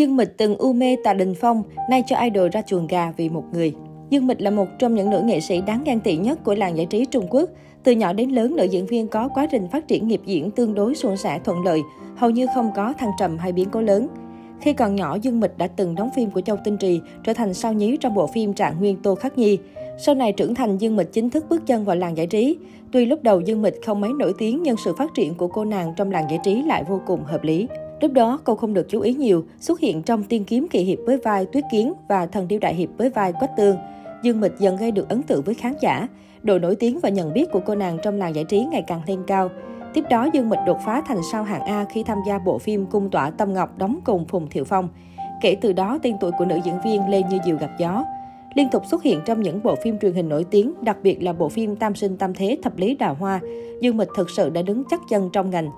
Dương Mịch từng u mê Tạ Đình Phong, nay cho idol ra chuồng gà vì một người. Dương Mịch là một trong những nữ nghệ sĩ đáng ghen tị nhất của làng giải trí Trung Quốc. Từ nhỏ đến lớn, nữ diễn viên có quá trình phát triển nghiệp diễn tương đối suôn sẻ thuận lợi, hầu như không có thăng trầm hay biến cố lớn. Khi còn nhỏ, Dương Mịch đã từng đóng phim của Châu Tinh Trì, trở thành sao nhí trong bộ phim Trạng Nguyên Tô Khắc Nhi. Sau này trưởng thành, Dương Mịch chính thức bước chân vào làng giải trí. Tuy lúc đầu Dương Mịch không mấy nổi tiếng, nhưng sự phát triển của cô nàng trong làng giải trí lại vô cùng hợp lý. Lúc đó, cô không được chú ý nhiều, xuất hiện trong Tiên kiếm kỳ hiệp với vai Tuyết Kiến và Thần điêu đại hiệp với vai Quách Tương. Dương Mịch dần gây được ấn tượng với khán giả. Độ nổi tiếng và nhận biết của cô nàng trong làng giải trí ngày càng lên cao. Tiếp đó, Dương Mịch đột phá thành sao hạng A khi tham gia bộ phim Cung tỏa Tâm Ngọc đóng cùng Phùng Thiệu Phong. Kể từ đó, tên tuổi của nữ diễn viên lên như diều gặp gió. Liên tục xuất hiện trong những bộ phim truyền hình nổi tiếng, đặc biệt là bộ phim Tam sinh tam thế thập lý đào hoa, Dương Mịch thực sự đã đứng chắc chân trong ngành.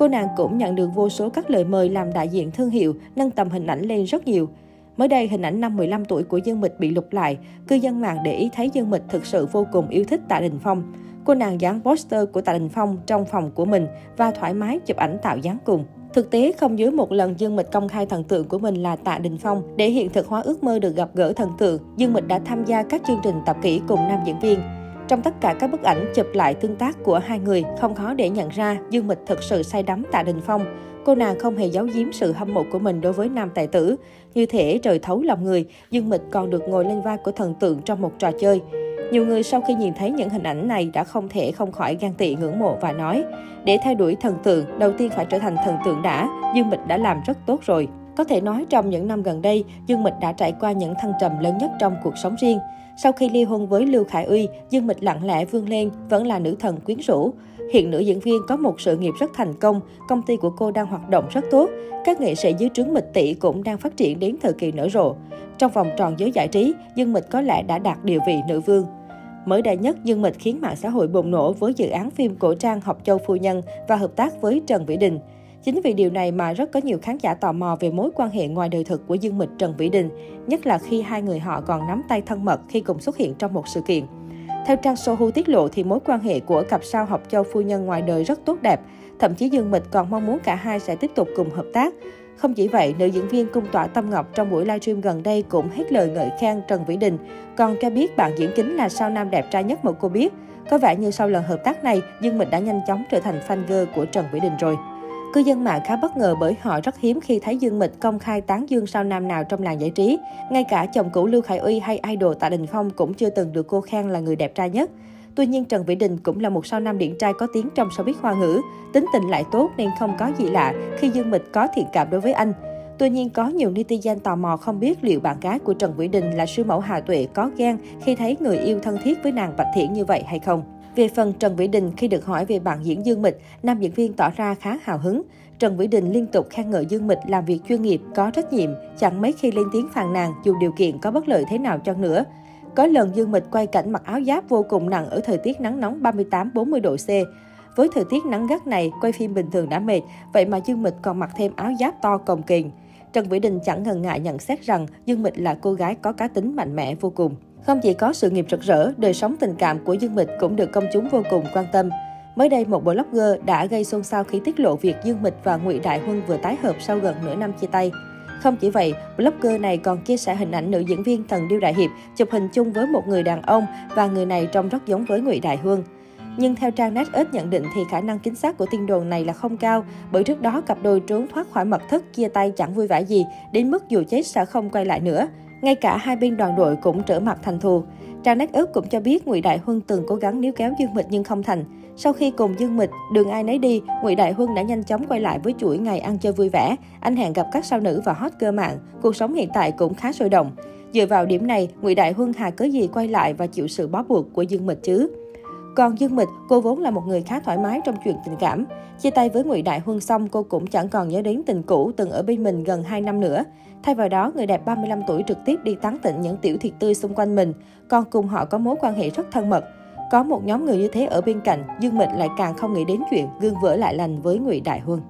Cô nàng cũng nhận được vô số các lời mời làm đại diện thương hiệu, nâng tầm hình ảnh lên rất nhiều. Mới đây, hình ảnh năm 15 tuổi của Dương Mịch bị lục lại. Cư dân mạng để ý thấy Dương Mịch thực sự vô cùng yêu thích Tạ Đình Phong. Cô nàng dán poster của Tạ Đình Phong trong phòng của mình và thoải mái chụp ảnh tạo dáng cùng. Thực tế, không dưới một lần Dương Mịch công khai thần tượng của mình là Tạ Đình Phong. Để hiện thực hóa ước mơ được gặp gỡ thần tượng, Dương Mịch đã tham gia các chương trình tập kỹ cùng nam diễn viên. Trong tất cả các bức ảnh chụp lại tương tác của hai người, không khó để nhận ra Dương Mịch thực sự say đắm Tạ Đình Phong. Cô nàng không hề giấu giếm sự hâm mộ của mình đối với nam tài tử. Như thể trời thấu lòng người, Dương Mịch còn được ngồi lên vai của thần tượng trong một trò chơi. Nhiều người sau khi nhìn thấy những hình ảnh này đã không thể không khỏi gan tị ngưỡng mộ và nói, để theo đuổi thần tượng, đầu tiên phải trở thành thần tượng đã, Dương Mịch đã làm rất tốt rồi. Có thể nói trong những năm gần đây, Dương Mịch đã trải qua những thăng trầm lớn nhất trong cuộc sống riêng. Sau khi ly hôn với Lưu Khải Uy, Dương Mịch lặng lẽ vươn lên, vẫn là nữ thần quyến rũ. Hiện nữ diễn viên có một sự nghiệp rất thành công, công ty của cô đang hoạt động rất tốt. Các nghệ sĩ dưới trướng Mịch tỷ cũng đang phát triển đến thời kỳ nở rộ. Trong vòng tròn giới giải trí, Dương Mịch có lẽ đã đạt địa vị nữ vương. Mới đây nhất, Dương Mịch khiến mạng xã hội bùng nổ với dự án phim cổ trang Học Châu Phu Nhân và hợp tác với Trần Vĩ Đình. Chính vì điều này mà rất có nhiều khán giả tò mò về mối quan hệ ngoài đời thực của Dương Mịch Trần Vĩ Đình, nhất là khi hai người họ còn nắm tay thân mật khi cùng xuất hiện trong một sự kiện. Theo trang Sohu tiết lộ thì mối quan hệ của cặp sao học châu phu nhân ngoài đời rất tốt đẹp. Thậm chí Dương Mịch còn mong muốn cả hai sẽ tiếp tục cùng hợp tác. Không chỉ vậy, nữ diễn viên cung tỏa Tâm Ngọc trong buổi livestream gần đây cũng hết lời ngợi khen Trần Vĩ Đình, còn cho biết bạn diễn kính là sao nam đẹp trai nhất mà cô biết. Có vẻ như sau lần hợp tác này, Dương Mịch đã nhanh chóng trở thành fan girl của Trần Vĩ Đình rồi. Cư dân mạng khá bất ngờ bởi họ rất hiếm khi thấy Dương Mịch công khai tán dương sao nam nào trong làng giải trí. Ngay cả chồng cũ Lưu Khải Uy hay idol Tạ Đình Phong cũng chưa từng được cô khen là người đẹp trai nhất. Tuy nhiên Trần Vĩ Đình cũng là một sao nam điển trai có tiếng trong showbiz hoa ngữ, tính tình lại tốt nên không có gì lạ khi Dương Mịch có thiện cảm đối với anh. Tuy nhiên có nhiều netizen tò mò không biết liệu bạn gái của Trần Vĩ Đình là siêu mẫu Hà Tuệ có ghen khi thấy người yêu thân thiết với nàng Bạch Thiện như vậy hay không. Về phần Trần Vĩ Đình, khi được hỏi về bạn diễn Dương Mịch, nam diễn viên tỏ ra khá hào hứng. Trần Vĩ Đình liên tục khen ngợi Dương Mịch làm việc chuyên nghiệp, có trách nhiệm, chẳng mấy khi lên tiếng phàn nàn dù điều kiện có bất lợi thế nào chăng nữa. Có lần Dương Mịch quay cảnh mặc áo giáp vô cùng nặng ở thời tiết nắng nóng 38-40 độ C. Với thời tiết nắng gắt này, quay phim bình thường đã mệt, vậy mà Dương Mịch còn mặc thêm áo giáp to cồng kềnh. Trần Vĩ Đình chẳng ngần ngại nhận xét rằng Dương Mịch là cô gái có cá tính mạnh mẽ vô cùng. Không chỉ có sự nghiệp rực rỡ, đời sống tình cảm của Dương Mịch cũng được công chúng vô cùng quan tâm. Mới đây, một blogger đã gây xôn xao khi tiết lộ việc Dương Mịch và Ngụy Đại Huân vừa tái hợp sau gần nửa năm chia tay. Không chỉ vậy, blogger này còn chia sẻ hình ảnh nữ diễn viên Thần Điêu Đại Hiệp chụp hình chung với một người đàn ông và người này trông rất giống với Ngụy Đại Huân. Nhưng theo trang net ít nhận định thì khả năng chính xác của tin đồn này là không cao, bởi trước đó cặp đôi trốn thoát khỏi mật thất chia tay chẳng vui vẻ gì, đến mức dù chết sẽ không quay lại nữa. Ngay cả hai bên đoàn đội cũng trở mặt thành thù. Trang Nét ức cũng cho biết Ngụy Đại Huân từng cố gắng níu kéo Dương Mịch nhưng không thành. Sau khi cùng Dương Mịch đường ai nấy đi, Ngụy Đại Huân đã nhanh chóng quay lại với chuỗi ngày ăn chơi vui vẻ. Anh hẹn gặp các sao nữ và hot girl mạng. Cuộc sống hiện tại cũng khá sôi động. Dựa vào điểm này, Ngụy Đại Huân hà cớ gì quay lại và chịu sự bó buộc của Dương Mịch chứ? Còn Dương Mịch, cô vốn là một người khá thoải mái trong chuyện tình cảm. Chia tay với Ngụy Đại Huân xong, cô cũng chẳng còn nhớ đến tình cũ từng ở bên mình gần 2 năm nữa. Thay vào đó, người đẹp 35 tuổi trực tiếp đi tán tỉnh những tiểu thiệt tươi xung quanh mình, còn cùng họ có mối quan hệ rất thân mật. Có một nhóm người như thế ở bên cạnh, Dương Mịch lại càng không nghĩ đến chuyện gương vỡ lại lành với Ngụy Đại Huân.